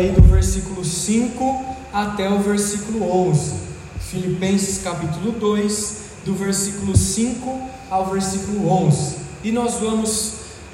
aí do versículo 5 até o versículo 11. Filipenses capítulo 2, do versículo 5 ao versículo 11. E nós vamos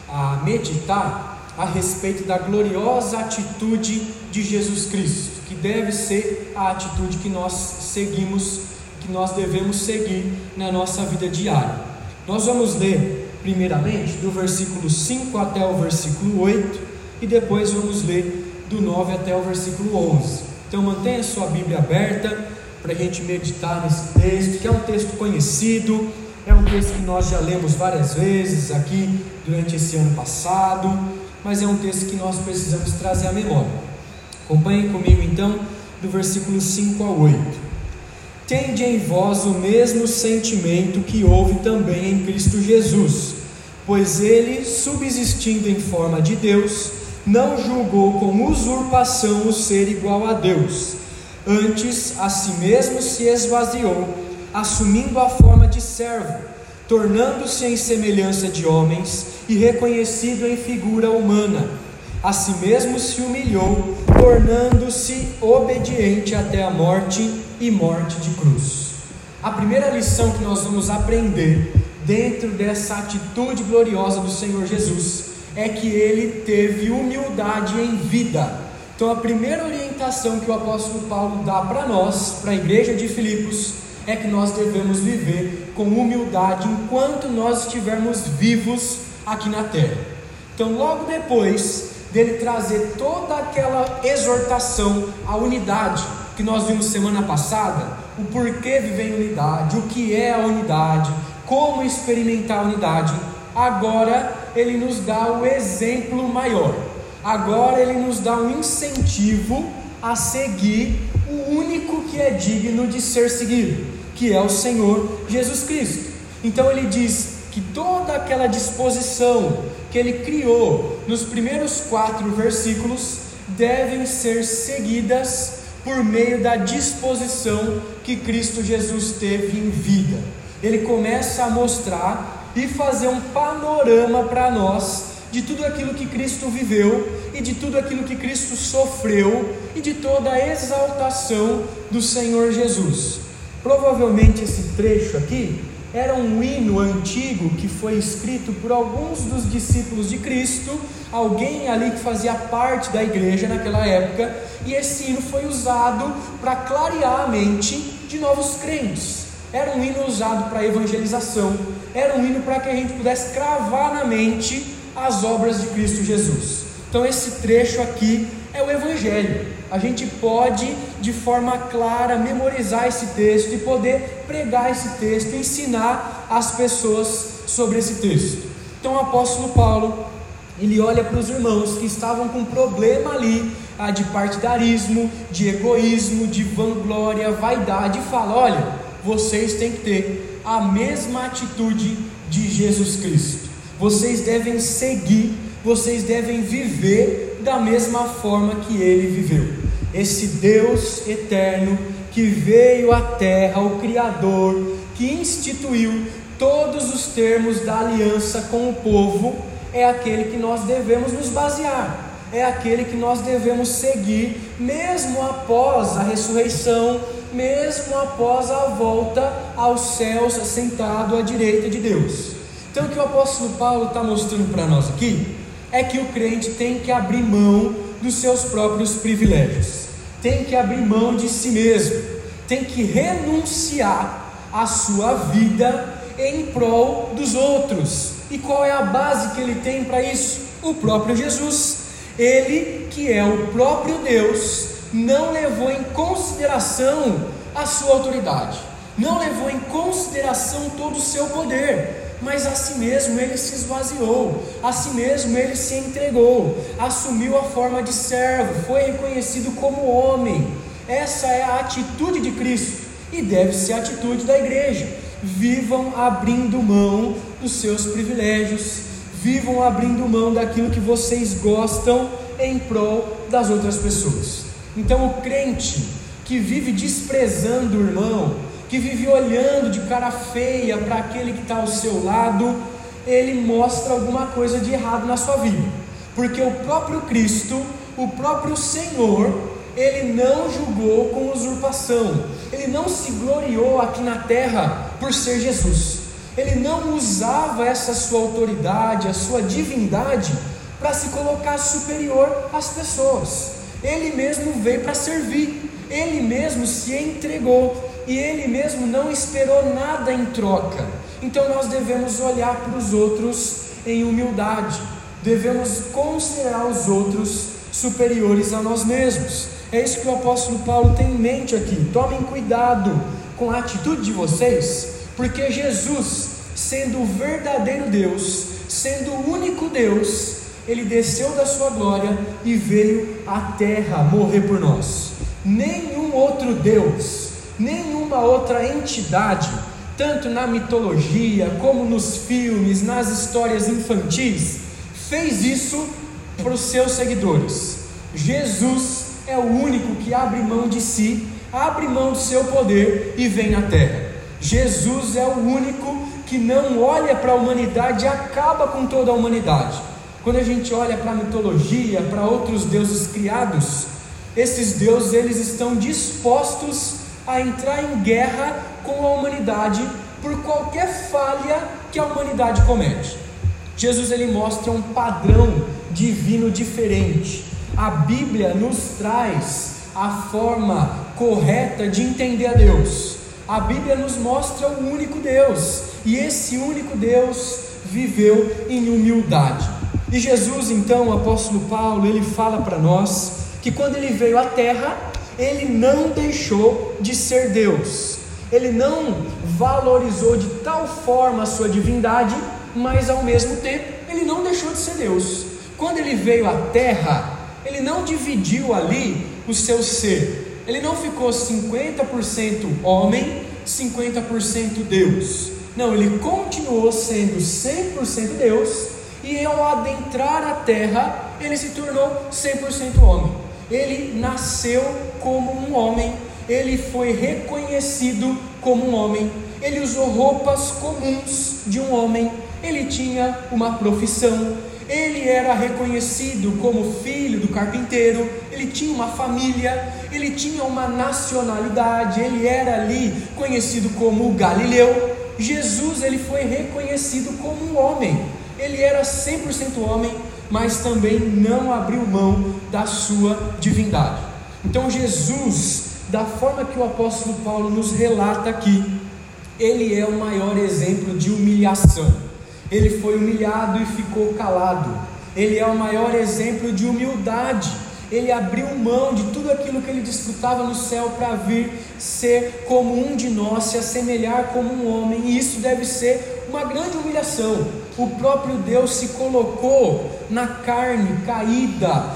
a meditar a respeito da gloriosa atitude de Jesus Cristo, que deve ser a atitude que nós seguimos, que nós devemos seguir na nossa vida diária. Nós vamos ler, primeiramente, do versículo 5 até o versículo 8, e depois vamos ler do 9 até o versículo 11. Então mantenha sua Bíblia aberta para a gente meditar nesse texto, que é um texto conhecido, é um texto que nós já lemos várias vezes aqui durante esse ano passado, mas é um texto que nós precisamos trazer à memória. Acompanhe comigo então, do versículo 5 ao 8. Tende em vós o mesmo sentimento que houve também em Cristo Jesus, pois ele, subsistindo em forma de Deus, não julgou com usurpação o ser igual a Deus. Antes, a si mesmo se esvaziou, assumindo a forma de servo, tornando-se em semelhança de homens e reconhecido em figura humana. A si mesmo se humilhou, tornando-se obediente até a morte e morte de cruz. A primeira lição que nós vamos aprender dentro dessa atitude gloriosa do Senhor Jesus é que ele teve humildade em vida. Então, a primeira orientação que o apóstolo Paulo dá para nós, para a igreja de Filipos, é que nós devemos viver com humildade enquanto nós estivermos vivos aqui na terra. Então, logo depois dele trazer toda aquela exortação à unidade que nós vimos semana passada, o porquê viver em unidade, o que é a unidade, como experimentar a unidade, agora ele nos dá o exemplo maior. Agora ele nos dá um incentivo a seguir o único que é digno de ser seguido, que é o Senhor Jesus Cristo. Então ele diz que toda aquela disposição que ele criou nos primeiros quatro versículos devem ser seguidas por meio da disposição que Cristo Jesus teve em vida. Ele começa a mostrar e fazer um panorama para nós de tudo aquilo que Cristo viveu e de tudo aquilo que Cristo sofreu e de toda a exaltação do Senhor Jesus. Provavelmente esse trecho aqui era um hino antigo que foi escrito por alguns dos discípulos de Cristo, alguém ali que fazia parte da igreja naquela época, e esse hino foi usado para clarear a mente de novos crentes. Era um hino usado para evangelização, era um hino para que a gente pudesse cravar na mente as obras de Cristo Jesus. Então, esse trecho aqui é o Evangelho. A gente pode, de forma clara, memorizar esse texto e poder pregar esse texto, ensinar as pessoas sobre esse texto. Então, o apóstolo Paulo, ele olha para os irmãos que estavam com problema ali ah, de partidarismo, de egoísmo, de vanglória, vaidade, e fala: olha vocês têm que ter a mesma atitude de Jesus Cristo. Vocês devem seguir, vocês devem viver da mesma forma que ele viveu. Esse Deus eterno que veio à terra, o Criador, que instituiu todos os termos da aliança com o povo, é aquele que nós devemos nos basear é aquele que nós devemos seguir, mesmo após a ressurreição, mesmo após a volta aos céus, assentado à direita de Deus. Então, o que o apóstolo Paulo está mostrando para nós aqui é que o crente tem que abrir mão dos seus próprios privilégios, tem que abrir mão de si mesmo, tem que renunciar à sua vida em prol dos outros. E qual é a base que ele tem para isso? O próprio Jesus. Ele, que é o próprio Deus, não levou em consideração a sua autoridade, não levou em consideração todo o seu poder, mas a si mesmo ele se esvaziou, a si mesmo ele se entregou, assumiu a forma de servo, foi reconhecido como homem. Essa é a atitude de Cristo e deve ser a atitude da igreja. Vivam abrindo mão dos seus privilégios, vivam abrindo mão daquilo que vocês gostam em prol das outras pessoas. Então, o crente que vive desprezando o irmão, que vive olhando de cara feia para aquele que está ao seu lado, ele mostra alguma coisa de errado na sua vida, porque o próprio Cristo o próprio Senhor, ele não julgou com usurpação, ele não se gloriou aqui na terra por ser Jesus, ele não usava essa sua autoridade, a sua divindade, para se colocar superior às pessoas, ele mesmo veio para servir, ele mesmo se entregou e ele mesmo não esperou nada em troca. Então nós devemos olhar para os outros em humildade, devemos considerar os outros superiores a nós mesmos. É isso que o apóstolo Paulo tem em mente aqui. Tomem cuidado com a atitude de vocês, porque Jesus, sendo o verdadeiro Deus, sendo o único Deus, ele desceu da sua glória e veio à terra morrer por nós. Nenhum outro Deus, nenhuma outra entidade tanto na mitologia como nos filmes, nas histórias infantis, fez isso para os seus seguidores. Jesus é o único que abre mão de si, abre mão do seu poder e vem na terra. Jesus é o único que não olha para a humanidade e acaba com toda a humanidade. Quando a gente olha para a mitologia, para outros deuses criados, esses deuses eles estão dispostos a entrar em guerra com a humanidade por qualquer falha que a humanidade comete. Jesus ele mostra um padrão divino diferente. A Bíblia nos traz a forma correta de entender a Deus. A Bíblia nos mostra o único Deus, e esse único Deus viveu em humildade. E Jesus, então, o apóstolo Paulo, ele fala para nós que quando ele veio à terra, ele não deixou de ser Deus, ele não valorizou de tal forma a sua divindade, mas ao mesmo tempo ele não deixou de ser Deus. Quando ele veio à terra, ele não dividiu ali o seu ser, ele não ficou 50% homem, 50% Deus. Não, ele continuou sendo 100% Deus, e ao adentrar a terra, ele se tornou 100% homem ele nasceu como um homem, ele foi reconhecido como um homem, ele usou roupas comuns de um homem, ele tinha uma profissão, ele era reconhecido como filho do carpinteiro, ele tinha uma família, ele tinha uma nacionalidade, ele era ali conhecido como Galileu. Jesus ele foi reconhecido como um homem, ele era 100% homem, mas também não abriu mão da sua divindade. Então, Jesus, da forma que o apóstolo Paulo nos relata aqui, ele é o maior exemplo de humilhação. Ele foi humilhado e ficou calado. Ele é o maior exemplo de humildade. Ele abriu mão de tudo aquilo que ele desfrutava no céu para vir ser como um de nós, se assemelhar como um homem, e isso deve ser uma grande humilhação o próprio Deus se colocou na carne caída,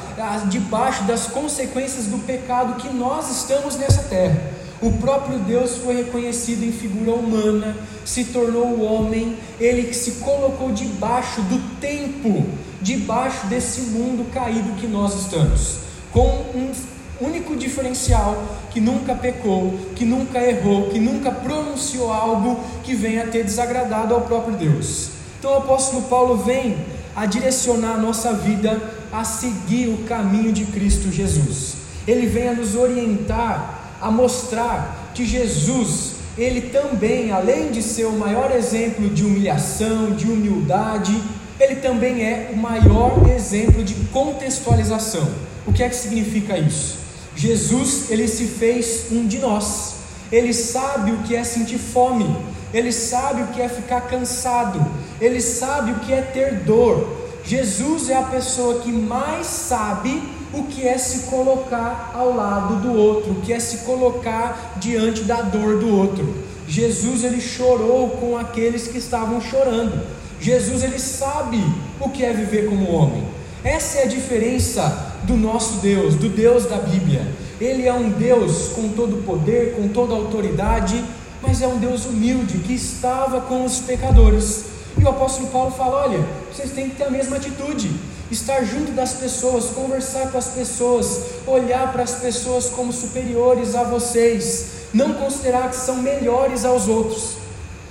debaixo das consequências do pecado que nós estamos nessa terra. O próprio Deus foi reconhecido em figura humana, se tornou homem, ele se colocou debaixo do tempo, debaixo desse mundo caído que nós estamos, com um único diferencial que nunca pecou, que nunca errou, que nunca pronunciou algo que venha a ter desagradado ao próprio Deus. Então o apóstolo Paulo vem a direcionar a nossa vida a seguir o caminho de Cristo Jesus. Ele vem a nos orientar, a mostrar que Jesus, ele também, além de ser o maior exemplo de humilhação, de humildade, ele também é o maior exemplo de contextualização. O que é que significa isso? Jesus, ele se fez um de nós. Ele sabe o que é sentir fome, ele sabe o que é ficar cansado, ele sabe o que é ter dor. Jesus é a pessoa que mais sabe o que é se colocar ao lado do outro, o que é se colocar diante da dor do outro. Jesus ele chorou com aqueles que estavam chorando. Jesus ele sabe o que é viver como homem. Essa é a diferença do nosso Deus, do Deus da Bíblia. Ele é um Deus com todo poder, com toda autoridade, mas é um Deus humilde que estava com os pecadores. E o apóstolo Paulo fala: olha, vocês têm que ter a mesma atitude, estar junto das pessoas, conversar com as pessoas, olhar para as pessoas como superiores a vocês, não considerar que são melhores aos outros.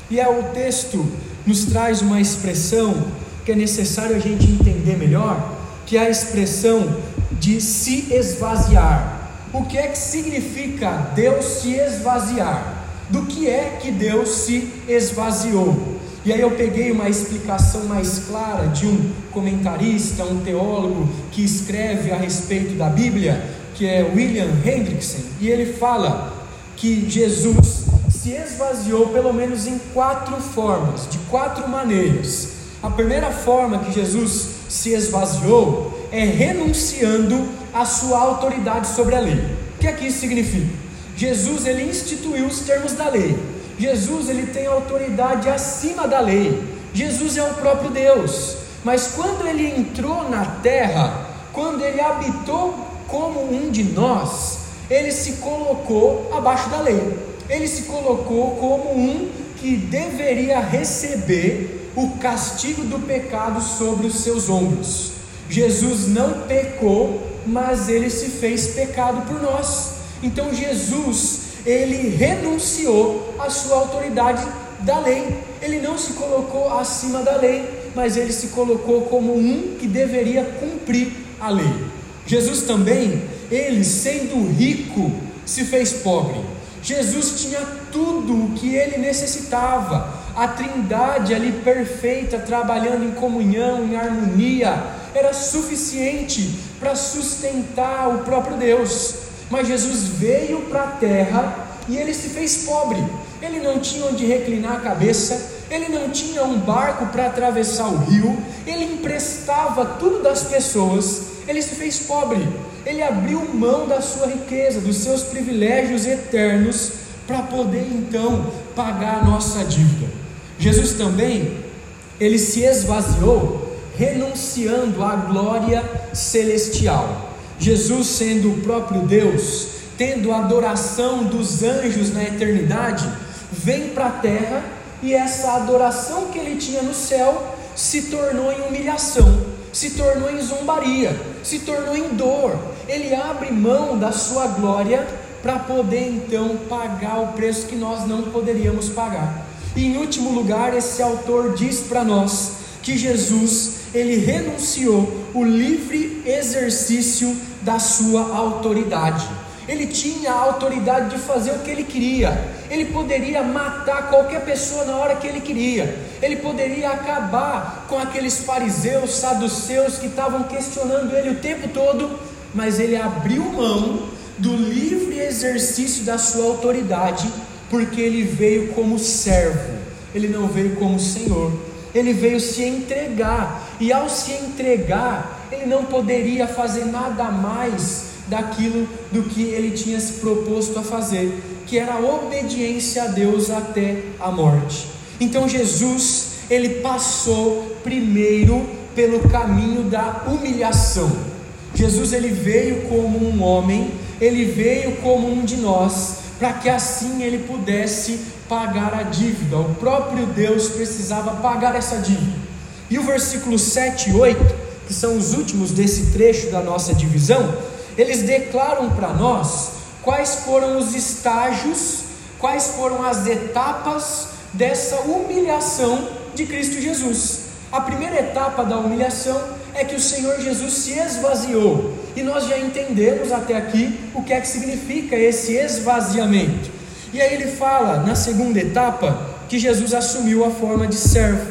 E é o texto nos traz uma expressão que é necessário a gente entender melhor, que é a expressão de se esvaziar. O que é que significa Deus se esvaziar? Do que é que Deus se esvaziou? E aí eu peguei uma explicação mais clara de um comentarista, um teólogo que escreve a respeito da Bíblia, que é William Hendrickson, e ele fala que Jesus se esvaziou pelo menos em quatro formas, de quatro maneiras. A primeira forma que Jesus se esvaziou é renunciando à sua autoridade sobre a lei. O que é que isso significa? Jesus ele instituiu os termos da lei. Jesus ele tem autoridade acima da lei. Jesus é o próprio Deus. Mas quando ele entrou na terra, quando ele habitou como um de nós, ele se colocou abaixo da lei. Ele se colocou como um que deveria receber o castigo do pecado sobre os seus ombros. Jesus não pecou, mas ele se fez pecado por nós. Então Jesus, ele renunciou à sua autoridade da lei. Ele não se colocou acima da lei, mas ele se colocou como um que deveria cumprir a lei. Jesus também, ele sendo rico, se fez pobre. Jesus tinha tudo o que ele necessitava. A Trindade ali perfeita, trabalhando em comunhão, em harmonia, era suficiente para sustentar o próprio Deus. Mas Jesus veio para a terra e ele se fez pobre. Ele não tinha onde reclinar a cabeça, ele não tinha um barco para atravessar o rio, ele emprestava tudo das pessoas, ele se fez pobre. Ele abriu mão da sua riqueza, dos seus privilégios eternos, para poder então pagar a nossa dívida. Jesus também, ele se esvaziou, renunciando à glória celestial. Jesus, sendo o próprio Deus, tendo a adoração dos anjos na eternidade, vem para a terra e essa adoração que ele tinha no céu se tornou em humilhação, se tornou em zombaria, se tornou em dor. Ele abre mão da sua glória para poder então pagar o preço que nós não poderíamos pagar. E em último lugar, esse autor diz para nós que Jesus, ele renunciou o livre exercício da sua autoridade. Ele tinha a autoridade de fazer o que ele queria. Ele poderia matar qualquer pessoa na hora que ele queria. Ele poderia acabar com aqueles fariseus, saduceus que estavam questionando ele o tempo todo, mas ele abriu mão do livre exercício da sua autoridade, porque ele veio como servo. Ele não veio como senhor. Ele veio se entregar, e ao se entregar, ele não poderia fazer nada mais daquilo do que ele tinha se proposto a fazer, que era a obediência a Deus até a morte. Então Jesus, ele passou primeiro pelo caminho da humilhação. Jesus ele veio como um homem, ele veio como um de nós, para que assim ele pudesse pagar a dívida. O próprio Deus precisava pagar essa dívida. E o versículo 7 e 8, que são os últimos desse trecho da nossa divisão, eles declaram para nós quais foram os estágios, quais foram as etapas dessa humilhação de Cristo Jesus. A primeira etapa da humilhação é que o Senhor Jesus se esvaziou, e nós já entendemos até aqui o que é que significa esse esvaziamento. E aí ele fala na segunda etapa que Jesus assumiu a forma de servo.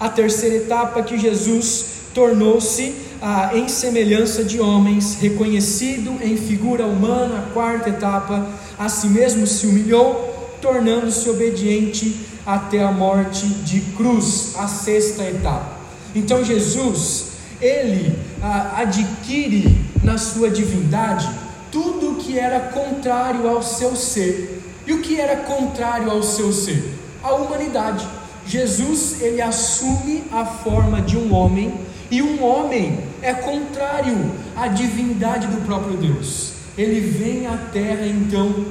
A terceira etapa que Jesus tornou-se ah, em semelhança de homens, reconhecido em figura humana, a quarta etapa, a si mesmo se humilhou, tornando-se obediente até a morte de cruz, a sexta etapa. Então Jesus, ele ah, adquire na sua divindade tudo o que era contrário ao seu ser. E o que era contrário ao seu ser? A humanidade. Jesus, ele assume a forma de um homem e um homem é contrário à divindade do próprio Deus. Ele vem à terra então,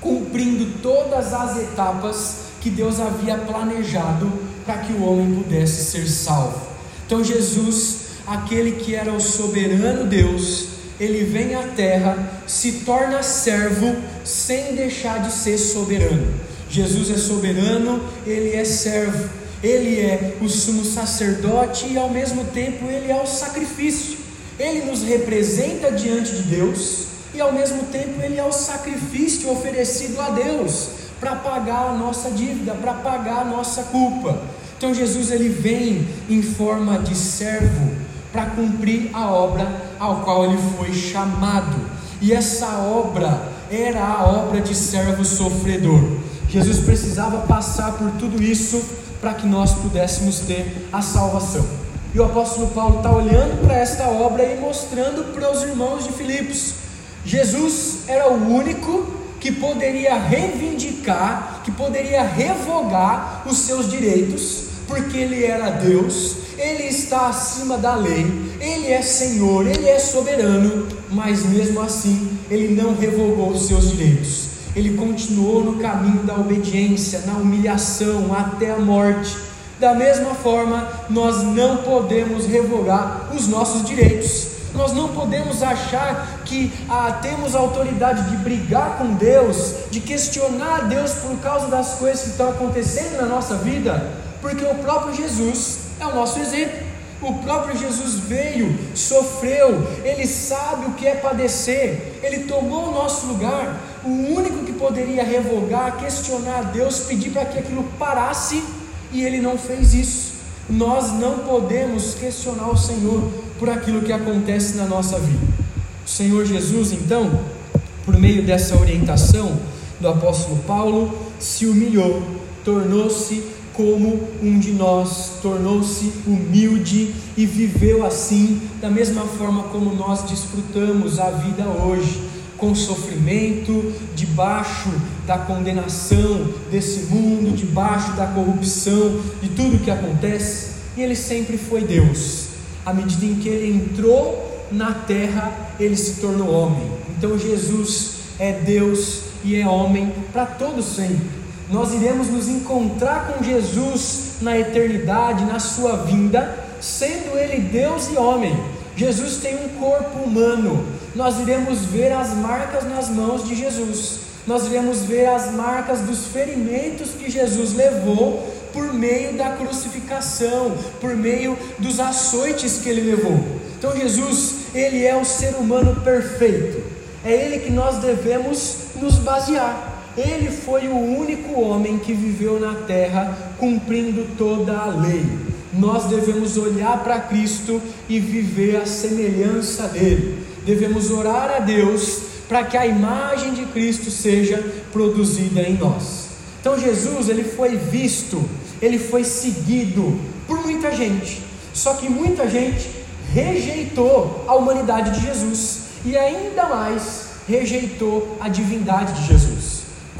cumprindo todas as etapas que Deus havia planejado para que o homem pudesse ser salvo. Então, Jesus, aquele que era o soberano Deus, ele vem à terra, se torna servo sem deixar de ser soberano. Jesus é soberano, ele é servo ele é o sumo sacerdote e ao mesmo tempo ele é o sacrifício. ele nos representa diante de Deus e ao mesmo tempo ele é o sacrifício oferecido a Deus para pagar a nossa dívida, para pagar a nossa culpa. Então Jesus ele vem em forma de servo para cumprir a obra ao qual ele foi chamado. E essa obra era a obra de servo sofredor. Jesus precisava passar por tudo isso para que nós pudéssemos ter a salvação. E o apóstolo Paulo está olhando para esta obra e mostrando para os irmãos de Filipos. Jesus era o único que poderia reivindicar, que poderia revogar os seus direitos, porque ele era Deus, ele está acima da lei, ele é Senhor, ele é soberano, mas mesmo assim ele não revogou os seus direitos. Ele continuou no caminho da obediência, na humilhação até a morte. Da mesma forma, nós não podemos revogar os nossos direitos. Nós não podemos achar que ah, temos autoridade de brigar com Deus, de questionar Deus por causa das coisas que estão acontecendo na nossa vida, porque o próprio Jesus é o nosso exemplo. O próprio Jesus veio, sofreu, ele sabe o que é padecer, ele tomou o nosso lugar. O único que poderia revogar, questionar Deus, pedir para que aquilo parasse, e ele não fez isso. Nós não podemos questionar o Senhor por aquilo que acontece na nossa vida. O Senhor Jesus, então, por meio dessa orientação do apóstolo Paulo, se humilhou, tornou-se como um de nós, tornou-se humilde e viveu assim, da mesma forma como nós desfrutamos a vida hoje, com sofrimento, debaixo da condenação desse mundo, debaixo da corrupção, de tudo que acontece, e ele sempre foi Deus. À medida em que ele entrou na terra, ele se tornou homem. Então Jesus é Deus e é homem para todos sempre nós iremos nos encontrar com Jesus na eternidade, na sua vinda, sendo Ele Deus e homem. Jesus tem um corpo humano, nós iremos ver as marcas nas mãos de Jesus, nós iremos ver as marcas dos ferimentos que Jesus levou por meio da crucificação, por meio dos açoites que ele levou. Então Jesus, ele é o ser humano perfeito. É ele que nós devemos nos basear. Ele foi o único homem que viveu na terra cumprindo toda a lei. Nós devemos olhar para Cristo e viver a semelhança dele. Devemos orar a Deus para que a imagem de Cristo seja produzida em nós. Então Jesus, ele foi visto, ele foi seguido por muita gente. Só que muita gente rejeitou a humanidade de Jesus e ainda mais rejeitou a divindade de Jesus.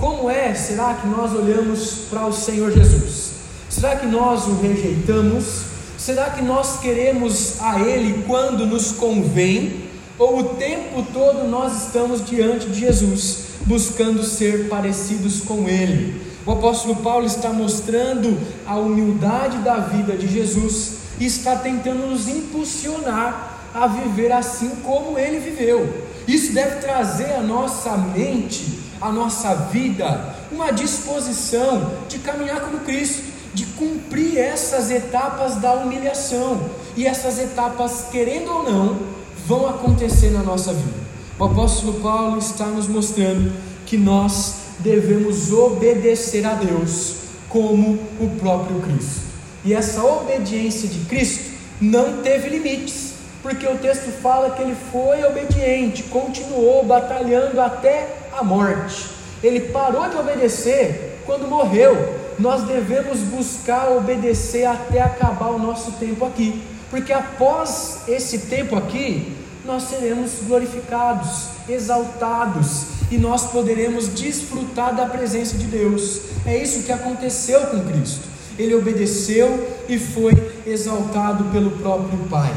Como é, será que nós olhamos para o Senhor Jesus? Será que nós o rejeitamos? Será que nós queremos a Ele quando nos convém? Ou o tempo todo nós estamos diante de Jesus, buscando ser parecidos com Ele? O apóstolo Paulo está mostrando a humildade da vida de Jesus e está tentando nos impulsionar a viver assim como ele viveu. Isso deve trazer à nossa mente a nossa vida uma disposição de caminhar como Cristo, de cumprir essas etapas da humilhação. E essas etapas, querendo ou não, vão acontecer na nossa vida. O apóstolo Paulo está nos mostrando que nós devemos obedecer a Deus como o próprio Cristo. E essa obediência de Cristo não teve limites, porque o texto fala que ele foi obediente, continuou batalhando até a morte. Ele parou de obedecer quando morreu. Nós devemos buscar obedecer até acabar o nosso tempo aqui, porque após esse tempo aqui, nós seremos glorificados, exaltados e nós poderemos desfrutar da presença de Deus. É isso que aconteceu com Cristo. Ele obedeceu e foi exaltado pelo próprio Pai.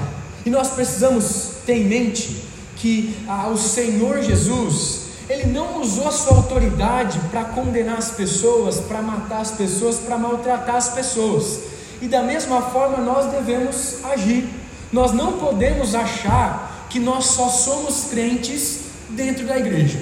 E nós precisamos ter em mente que ah, o Senhor Jesus, ele não usou a sua autoridade para condenar as pessoas, para matar as pessoas, para maltratar as pessoas. E da mesma forma nós devemos agir. Nós não podemos achar que nós só somos crentes dentro da igreja.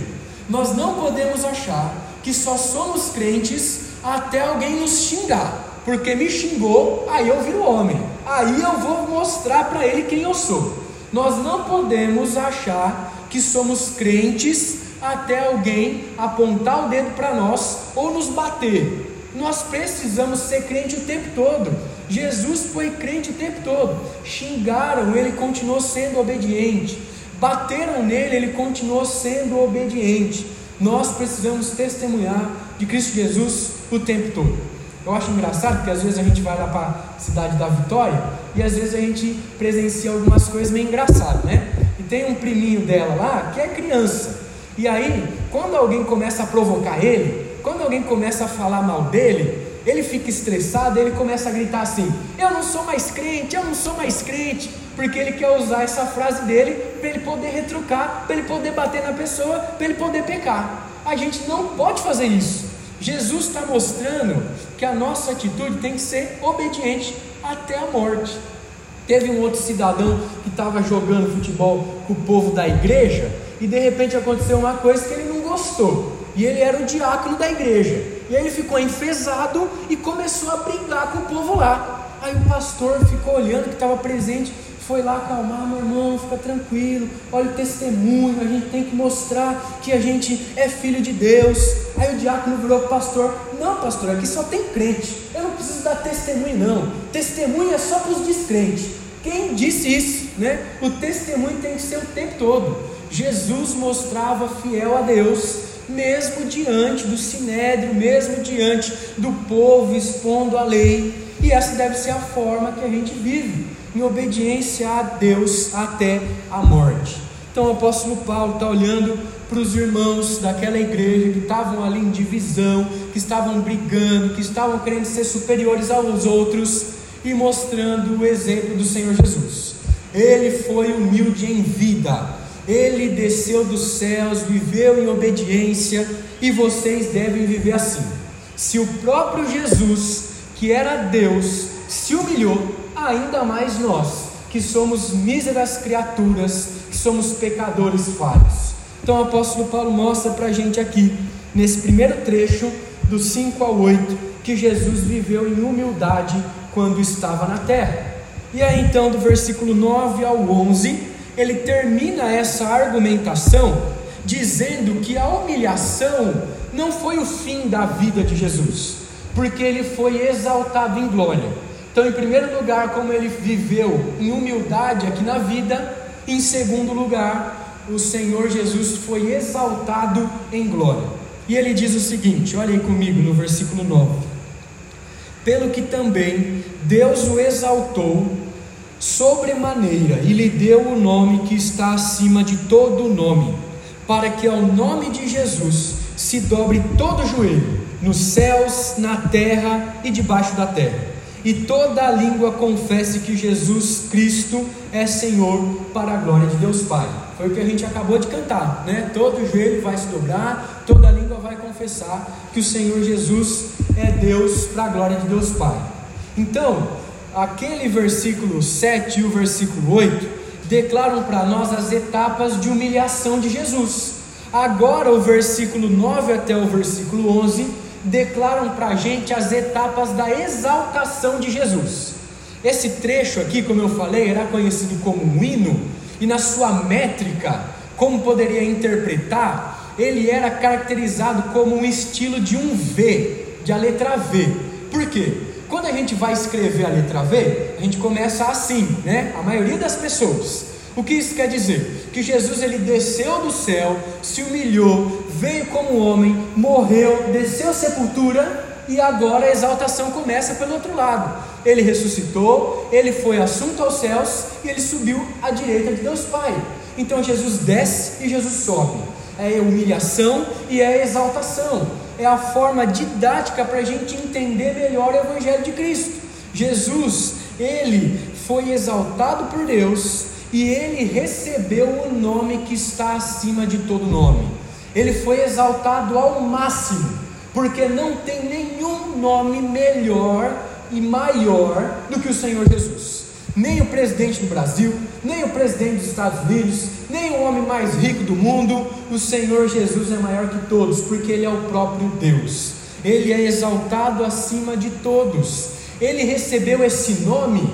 Nós não podemos achar que só somos crentes até alguém nos xingar. Porque me xingou, aí eu viro homem. Aí eu vou mostrar para ele quem eu sou. Nós não podemos achar que somos crentes até alguém apontar o dedo para nós ou nos bater. Nós precisamos ser crente o tempo todo. Jesus foi crente o tempo todo. Xingaram, ele continuou sendo obediente. Bateram nele, ele continuou sendo obediente. Nós precisamos testemunhar de Cristo Jesus o tempo todo. Eu acho engraçado porque às vezes a gente vai lá para a cidade da Vitória e às vezes a gente presencia algumas coisas meio engraçadas, né? E tem um priminho dela lá que é criança. E aí, quando alguém começa a provocar ele, quando alguém começa a falar mal dele, ele fica estressado, ele começa a gritar assim: Eu não sou mais crente, eu não sou mais crente, porque ele quer usar essa frase dele para ele poder retrucar, para ele poder bater na pessoa, para ele poder pecar. A gente não pode fazer isso. Jesus está mostrando que a nossa atitude tem que ser obediente até a morte. Teve um outro cidadão que estava jogando futebol com o povo da igreja e de repente aconteceu uma coisa que ele não gostou. E ele era o diácono da igreja. E aí ele ficou enfesado e começou a brigar com o povo lá. Aí o pastor ficou olhando que estava presente foi lá acalmar, meu irmão, fica tranquilo, olha o testemunho, a gente tem que mostrar que a gente é filho de Deus. Aí o diácono virou para o pastor: Não, pastor, aqui só tem crente, eu não preciso dar testemunho, não. Testemunho é só para os descrentes. Quem disse isso? Né? O testemunho tem que ser o tempo todo. Jesus mostrava fiel a Deus, mesmo diante do sinédrio, mesmo diante do povo expondo a lei, e essa deve ser a forma que a gente vive em obediência a Deus até a morte. Então o apóstolo Paulo está olhando para os irmãos daquela igreja que estavam ali em divisão, que estavam brigando, que estavam querendo ser superiores aos outros e mostrando o exemplo do Senhor Jesus. Ele foi humilde em vida, ele desceu dos céus, viveu em obediência e vocês devem viver assim. Se o próprio Jesus, que era Deus, se humilhou, ainda mais nós, que somos míseras criaturas, que somos pecadores falhos. Então o apóstolo Paulo mostra para a gente aqui, nesse primeiro trecho, do 5 ao 8, que Jesus viveu em humildade quando estava na terra. E aí então, do versículo 9 ao 11, ele termina essa argumentação dizendo que a humilhação não foi o fim da vida de Jesus, porque ele foi exaltado em glória. Então, em primeiro lugar, como ele viveu em humildade aqui na vida, em segundo lugar, o Senhor Jesus foi exaltado em glória. E ele diz o seguinte: olhem comigo no versículo 9: Pelo que também Deus o exaltou sobremaneira e lhe deu o nome que está acima de todo nome, para que ao nome de Jesus se dobre todo joelho, nos céus, na terra e debaixo da terra e toda a língua confesse que Jesus Cristo é Senhor para a glória de Deus Pai. Foi o que a gente acabou de cantar, né? Todo joelho vai se dobrar, toda língua vai confessar que o Senhor Jesus é Deus para a glória de Deus Pai. Então, aquele versículo 7 e o versículo 8 declaram para nós as etapas de humilhação de Jesus. Agora, o versículo 9 até o versículo 11 declaram para a gente as etapas da exaltação de Jesus. Esse trecho aqui, como eu falei, era conhecido como um hino, e na sua métrica, como poderia interpretar, ele era caracterizado como um estilo de um V, de a letra V. Por quê? Quando a gente vai escrever a letra V, a gente começa assim, né? A maioria das pessoas. O que isso quer dizer? Que Jesus ele desceu do céu, se humilhou, veio como homem, morreu, desceu à sepultura e agora a exaltação começa pelo outro lado. Ele ressuscitou, ele foi assunto aos céus e ele subiu à direita de Deus Pai. Então Jesus desce e Jesus sobe. É humilhação e é exaltação. É a forma didática para a gente entender melhor o Evangelho de Cristo. Jesus, ele foi exaltado por Deus e ele recebeu o nome que está acima de todo nome. Ele foi exaltado ao máximo, porque não tem nenhum nome melhor e maior do que o Senhor Jesus. Nem o presidente do Brasil, nem o presidente dos Estados Unidos, nem o homem mais rico do mundo, o Senhor Jesus é maior que todos, porque Ele é o próprio Deus. Ele é exaltado acima de todos. Ele recebeu esse nome,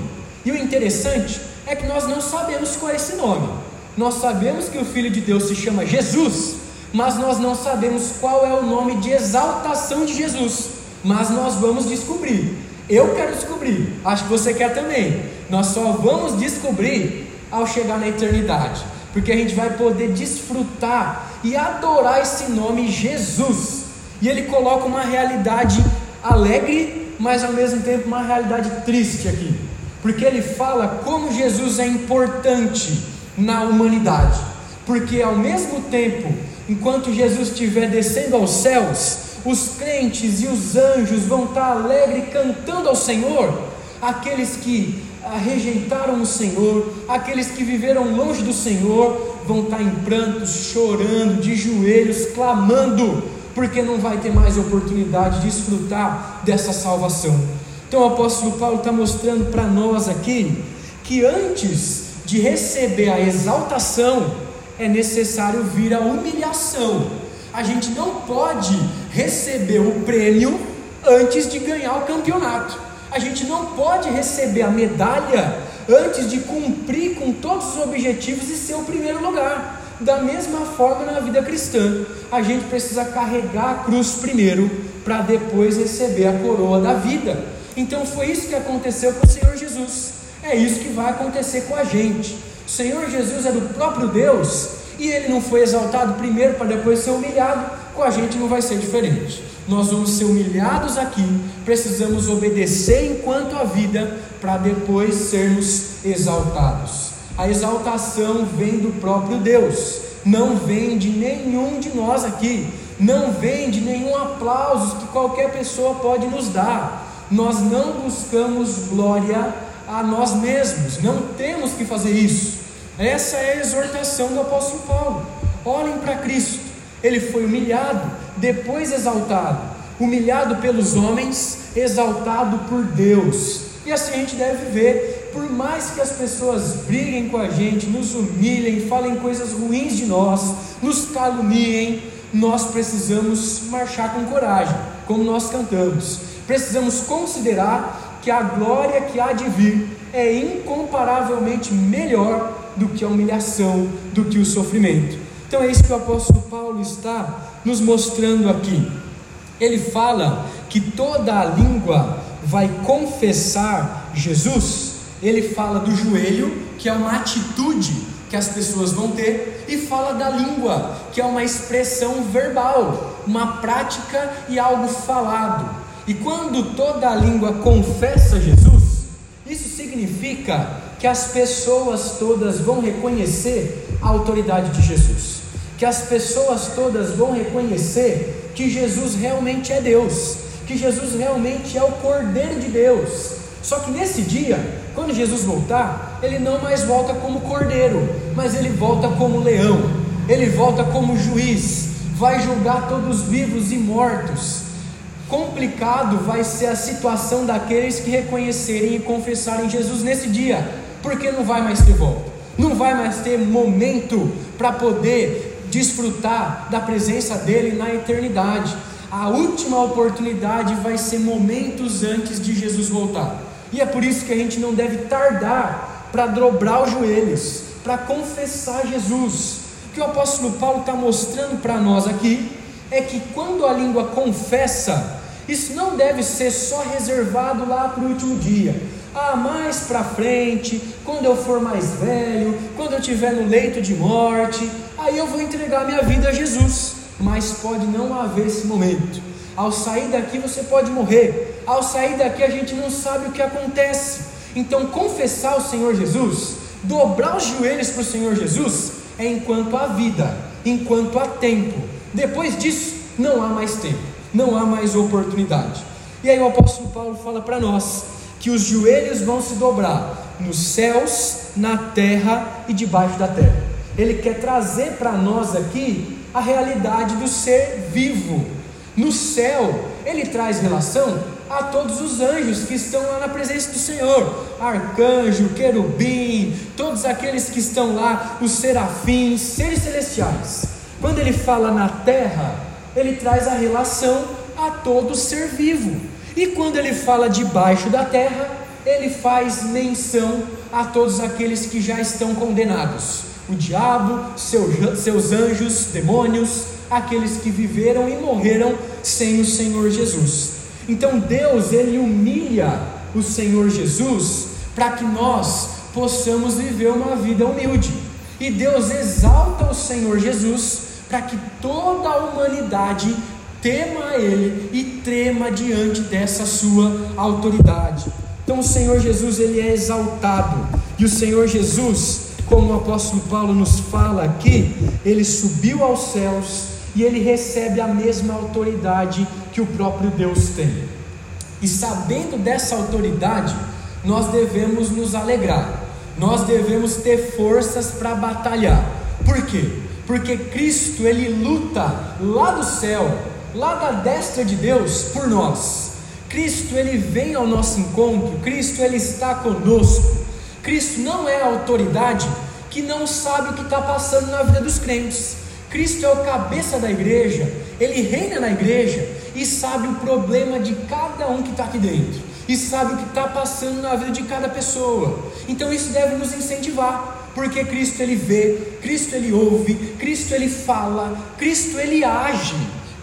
e o interessante é que nós não sabemos qual é esse nome. Nós sabemos que o Filho de Deus se chama Jesus, mas nós não sabemos qual é o nome de exaltação de Jesus. Mas nós vamos descobrir. Eu quero descobrir, acho que você quer também. Nós só vamos descobrir ao chegar na eternidade, porque a gente vai poder desfrutar e adorar esse nome Jesus. E ele coloca uma realidade alegre, mas ao mesmo tempo uma realidade triste aqui, porque ele fala como Jesus é importante na humanidade, porque ao mesmo tempo, enquanto Jesus estiver descendo aos céus, os crentes e os anjos vão estar alegres cantando ao Senhor, aqueles que ah, rejeitaram o Senhor, aqueles que viveram longe do Senhor, vão estar em prantos, chorando, de joelhos, clamando, porque não vai ter mais oportunidade de desfrutar dessa salvação. Então o apóstolo Paulo está mostrando para nós aqui que antes de receber a exaltação, é necessário vir a humilhação. A gente não pode receber o prêmio antes de ganhar o campeonato. A gente não pode receber a medalha antes de cumprir com todos os objetivos e ser o primeiro lugar. Da mesma forma na vida cristã, a gente precisa carregar a cruz primeiro para depois receber a coroa da vida. Então foi isso que aconteceu com o Senhor Jesus. É isso que vai acontecer com a gente. O Senhor Jesus é do próprio Deus e ele não foi exaltado primeiro para depois ser humilhado. Com a gente não vai ser diferente. Nós vamos ser humilhados aqui, precisamos obedecer enquanto a vida para depois sermos exaltados. A exaltação vem do próprio Deus, não vem de nenhum de nós aqui, não vem de nenhum aplauso que qualquer pessoa pode nos dar. Nós não buscamos glória a nós mesmos, não temos que fazer isso. Essa é a exortação do apóstolo Paulo. Olhem para Cristo, ele foi humilhado, depois exaltado, humilhado pelos homens, exaltado por Deus. E assim a gente deve ver por mais que as pessoas briguem com a gente, nos humilhem, falem coisas ruins de nós, nos caluniem, nós precisamos marchar com coragem, como nós cantamos. Precisamos considerar que a glória que há de vir é incomparavelmente melhor do que a humilhação, do que o sofrimento. Então é isso que o apóstolo Paulo está nos mostrando aqui. Ele fala que toda a língua vai confessar Jesus ele fala do joelho, que é uma atitude que as pessoas vão ter, e fala da língua, que é uma expressão verbal, uma prática e algo falado. E quando toda a língua confessa Jesus, isso significa que as pessoas todas vão reconhecer a autoridade de Jesus, que as pessoas todas vão reconhecer que Jesus realmente é Deus, que Jesus realmente é o Cordeiro de Deus. Só que nesse dia, quando Jesus voltar, ele não mais volta como cordeiro, mas ele volta como leão, ele volta como juiz, vai julgar todos vivos e mortos. Complicado vai ser a situação daqueles que reconhecerem e confessarem Jesus nesse dia, porque não vai mais ter volta, não vai mais ter momento para poder desfrutar da presença dele na eternidade. A última oportunidade vai ser momentos antes de Jesus voltar. E é por isso que a gente não deve tardar para dobrar os joelhos, para confessar Jesus. O que o apóstolo Paulo está mostrando para nós aqui é que quando a língua confessa, isso não deve ser só reservado lá para o último dia. Ah, mais para frente, quando eu for mais velho, quando eu estiver no leito de morte, aí eu vou entregar minha vida a Jesus. Mas pode não haver esse momento. Ao sair daqui você pode morrer. Ao sair daqui a gente não sabe o que acontece. Então, confessar o Senhor Jesus, dobrar os joelhos para o Senhor Jesus, é enquanto há vida, enquanto há tempo. Depois disso, não há mais tempo, não há mais oportunidade. E aí o apóstolo Paulo fala para nós que os joelhos vão se dobrar nos céus, na terra e debaixo da terra. Ele quer trazer para nós aqui a realidade do ser vivo, no céu, ele traz relação a todos os anjos que estão lá na presença do Senhor, arcanjo, querubim, todos aqueles que estão lá, os serafins, seres celestiais. Quando ele fala na terra, ele traz a relação a todo ser vivo. E quando ele fala debaixo da terra, ele faz menção a todos aqueles que já estão condenados: o diabo, seu, seus anjos, demônios, aqueles que viveram e morreram sem o Senhor Jesus. Então Deus, ele humilha o Senhor Jesus para que nós possamos viver uma vida humilde. E Deus exalta o Senhor Jesus para que toda a humanidade tema a Ele e trema diante dessa sua autoridade. Então o Senhor Jesus ele é exaltado e o Senhor Jesus, como o apóstolo Paulo nos fala aqui, ele subiu aos céus e ele recebe a mesma autoridade que o próprio Deus tem. E sabendo dessa autoridade, nós devemos nos alegrar, nós devemos ter forças para batalhar. Por quê? Porque Cristo ele luta lá do céu, lá da destra de Deus por nós. Cristo ele vem ao nosso encontro, Cristo ele está conosco. Cristo não é a autoridade que não sabe o que está passando na vida dos crentes. Cristo é o cabeça da igreja, ele reina na igreja e sabe o problema de cada um que está aqui dentro, e sabe o que está passando na vida de cada pessoa. Então isso deve nos incentivar, porque Cristo ele vê, Cristo ele ouve, Cristo ele fala, Cristo ele age.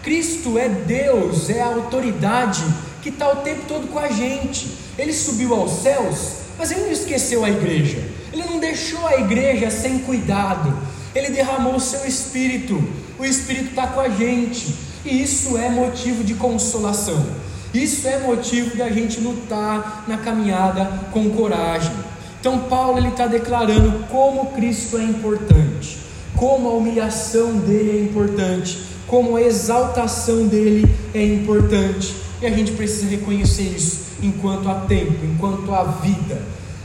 Cristo é Deus, é a autoridade que está o tempo todo com a gente. Ele subiu aos céus, mas ele não esqueceu a igreja. Ele não deixou a igreja sem cuidado. Ele derramou o seu espírito. O espírito está com a gente. E isso é motivo de consolação. Isso é motivo da gente lutar na caminhada com coragem. Então Paulo ele está declarando como Cristo é importante, como a humilhação dele é importante, como a exaltação dele é importante. E a gente precisa reconhecer isso enquanto há tempo, enquanto há vida.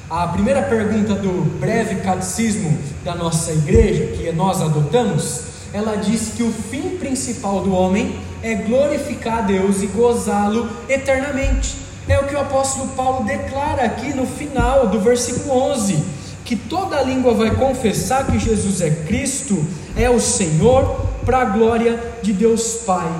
A primeira pergunta do breve catecismo da nossa igreja, que nós adotamos, ela diz que o fim principal do homem é glorificar a Deus e gozá-lo eternamente. É o que o apóstolo Paulo declara aqui no final do versículo 11: que toda língua vai confessar que Jesus é Cristo, é o Senhor, para a glória de Deus Pai.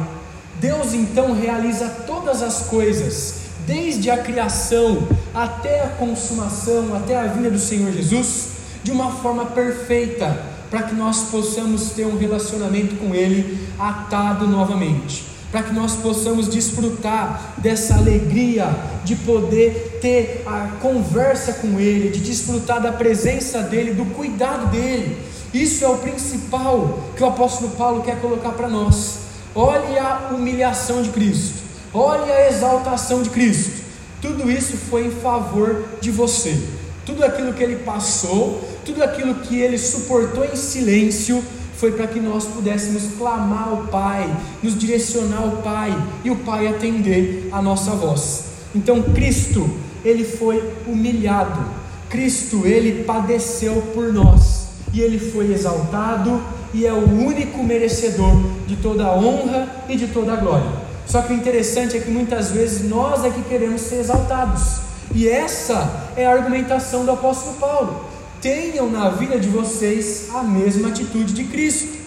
Deus então realiza todas as coisas, desde a criação até a consumação, até a vinda do Senhor Jesus, de uma forma perfeita, para que nós possamos ter um relacionamento com Ele atado novamente, para que nós possamos desfrutar dessa alegria de poder ter a conversa com Ele, de desfrutar da presença dEle, do cuidado dEle isso é o principal que o apóstolo Paulo quer colocar para nós. Olhe a humilhação de Cristo, olhe a exaltação de Cristo. Tudo isso foi em favor de você. Tudo aquilo que ele passou, tudo aquilo que ele suportou em silêncio, foi para que nós pudéssemos clamar ao Pai, nos direcionar ao Pai e o Pai atender a nossa voz. Então Cristo, ele foi humilhado. Cristo, ele padeceu por nós e ele foi exaltado e é o único merecedor de toda a honra e de toda a glória. Só que o interessante é que muitas vezes nós é que queremos ser exaltados, e essa é a argumentação do apóstolo Paulo. Tenham na vida de vocês a mesma atitude de Cristo.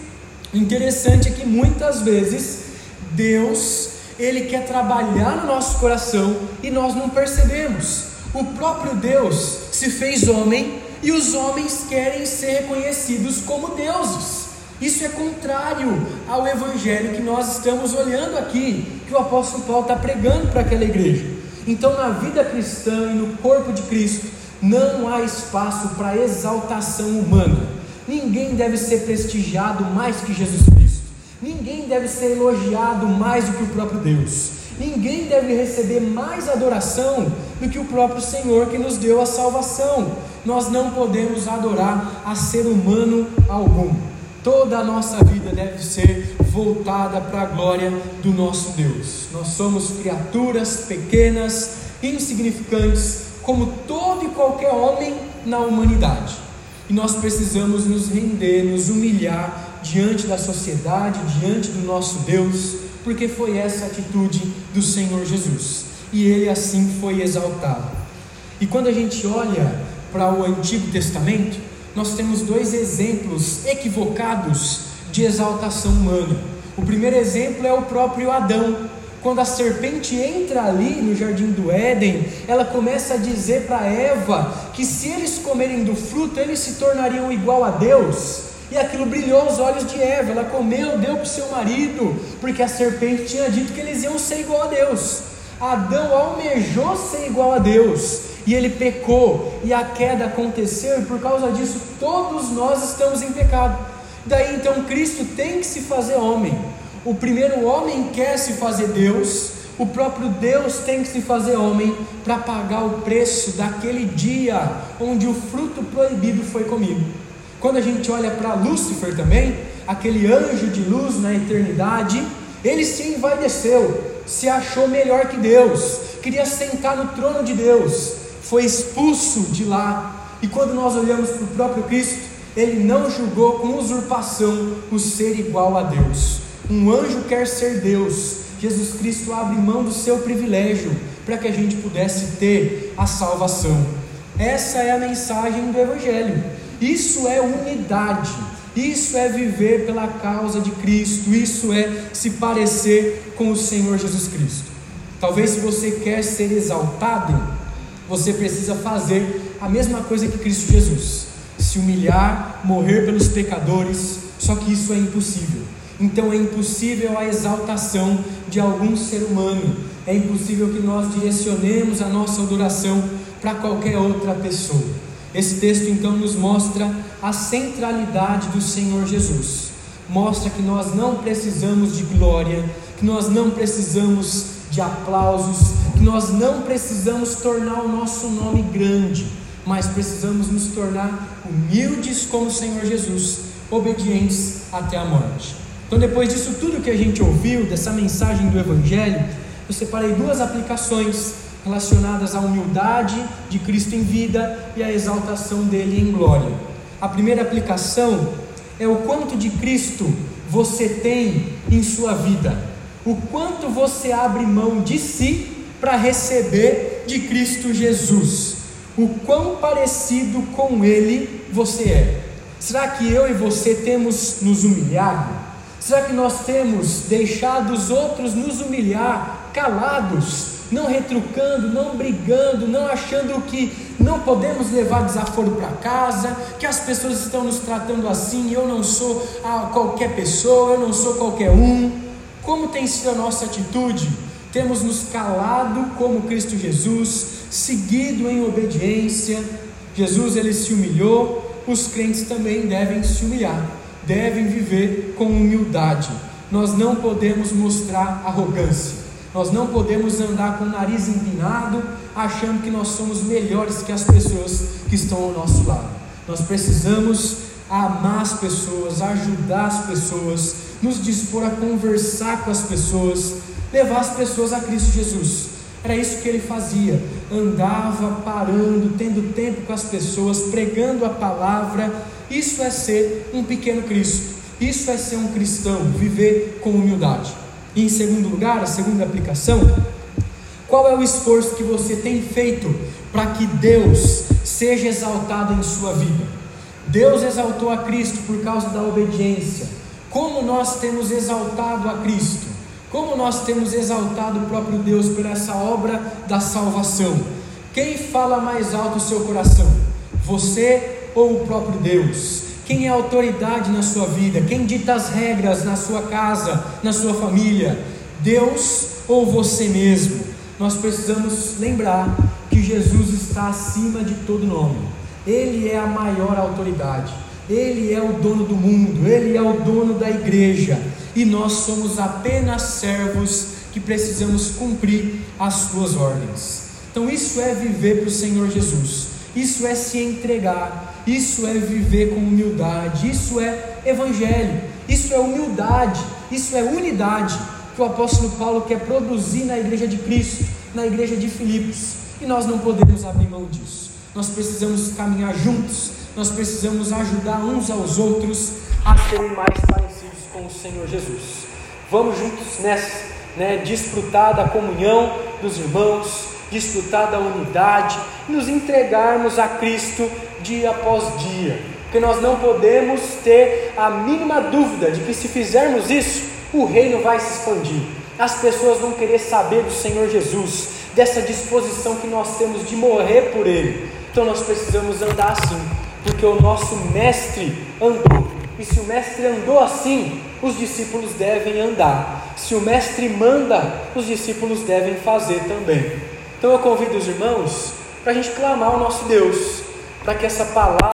O interessante é que muitas vezes Deus, ele quer trabalhar no nosso coração e nós não percebemos. O próprio Deus se fez homem e os homens querem ser reconhecidos como deuses. Isso é contrário ao evangelho que nós estamos olhando aqui, que o apóstolo Paulo está pregando para aquela igreja. Então, na vida cristã e no corpo de Cristo, não há espaço para exaltação humana. Ninguém deve ser prestigiado mais que Jesus Cristo. Ninguém deve ser elogiado mais do que o próprio Deus. Ninguém deve receber mais adoração do que o próprio Senhor que nos deu a salvação. Nós não podemos adorar a ser humano algum. Toda a nossa vida deve ser voltada para a glória do nosso Deus. Nós somos criaturas pequenas, insignificantes, como todo e qualquer homem na humanidade. E nós precisamos nos render, nos humilhar diante da sociedade, diante do nosso Deus porque foi essa atitude do Senhor Jesus. E ele assim foi exaltado. E quando a gente olha para o Antigo Testamento, nós temos dois exemplos equivocados de exaltação humana. O primeiro exemplo é o próprio Adão. quando a serpente entra ali no jardim do Éden, ela começa a dizer para Eva que se eles comerem do fruto, eles se tornariam igual a Deus. E aquilo brilhou os olhos de Eva. Ela comeu, deu para o seu marido, porque a serpente tinha dito que eles iam ser igual a Deus. Adão almejou ser igual a Deus e ele pecou, e a queda aconteceu, e por causa disso todos nós estamos em pecado. Daí então Cristo tem que se fazer homem. O primeiro homem quer se fazer Deus, o próprio Deus tem que se fazer homem para pagar o preço daquele dia onde o fruto proibido foi comido. Quando a gente olha para Lúcifer também, aquele anjo de luz na eternidade, ele se envaideceu, se achou melhor que Deus, queria sentar no trono de Deus, foi expulso de lá. E quando nós olhamos para o próprio Cristo, ele não julgou com usurpação o ser igual a Deus. Um anjo quer ser Deus. Jesus Cristo abre mão do seu privilégio para que a gente pudesse ter a salvação. Essa é a mensagem do Evangelho. Isso é unidade. Isso é viver pela causa de Cristo. Isso é se parecer com o Senhor Jesus Cristo. Talvez se você quer ser exaltado, você precisa fazer a mesma coisa que Cristo Jesus: se humilhar, morrer pelos pecadores. Só que isso é impossível. Então é impossível a exaltação de algum ser humano, é impossível que nós direcionemos a nossa adoração para qualquer outra pessoa. Esse texto então nos mostra a centralidade do Senhor Jesus, mostra que nós não precisamos de glória, que nós não precisamos de aplausos, nós não precisamos tornar o nosso nome grande, mas precisamos nos tornar humildes como o Senhor Jesus, obedientes até a morte. Então, depois disso tudo que a gente ouviu, dessa mensagem do Evangelho, eu separei duas aplicações relacionadas à humildade de Cristo em vida e à exaltação dele em glória. A primeira aplicação é o quanto de Cristo você tem em sua vida, o quanto você abre mão de si para receber de Cristo Jesus, o quão parecido com Ele você é. Será que eu e você temos nos humilhado? Será que nós temos deixado os outros nos humilhar, calados, não retrucando, não brigando, não achando que não podemos levar desaforo para casa, que as pessoas estão nos tratando assim, eu não sou qualquer pessoa, eu não sou qualquer um? Como tem sido a nossa atitude? Temos nos calado como Cristo Jesus, seguido em obediência. Jesus ele se humilhou, os crentes também devem se humilhar devem viver com humildade. Nós não podemos mostrar arrogância. Nós não podemos andar com o nariz empinado, achando que nós somos melhores que as pessoas que estão ao nosso lado. Nós precisamos amar as pessoas, ajudar as pessoas, nos dispor a conversar com as pessoas, levar as pessoas a Cristo Jesus. Era isso que ele fazia, andava parando, tendo tempo com as pessoas, pregando a palavra isso é ser um pequeno Cristo. Isso é ser um cristão, viver com humildade. E em segundo lugar, a segunda aplicação, qual é o esforço que você tem feito para que Deus seja exaltado em sua vida? Deus exaltou a Cristo por causa da obediência. Como nós temos exaltado a Cristo? Como nós temos exaltado o próprio Deus por essa obra da salvação? Quem fala mais alto o seu coração? Você ou o próprio Deus? Quem é autoridade na sua vida? Quem dita as regras na sua casa, na sua família? Deus ou você mesmo? Nós precisamos lembrar que Jesus está acima de todo nome. Ele é a maior autoridade. Ele é o dono do mundo, ele é o dono da igreja, e nós somos apenas servos que precisamos cumprir as suas ordens. Então, isso é viver para o Senhor Jesus, isso é se entregar, isso é viver com humildade, isso é evangelho, isso é humildade, isso é unidade que o apóstolo Paulo quer produzir na igreja de Cristo, na igreja de Filipos. E nós não podemos abrir mão disso. Nós precisamos caminhar juntos, nós precisamos ajudar uns aos outros a serem mais parecidos com o Senhor Jesus. Vamos juntos nessa, né, desfrutar da comunhão dos irmãos, desfrutar da unidade, nos entregarmos a Cristo dia após dia, porque nós não podemos ter a mínima dúvida de que se fizermos isso, o reino vai se expandir. as pessoas vão querer saber do Senhor Jesus, dessa disposição que nós temos de morrer por Ele. Então nós precisamos andar assim, porque o nosso Mestre andou. E se o Mestre andou assim, os discípulos devem andar. Se o Mestre manda, os discípulos devem fazer também. Então eu convido os irmãos para a gente clamar ao nosso Deus, para que essa palavra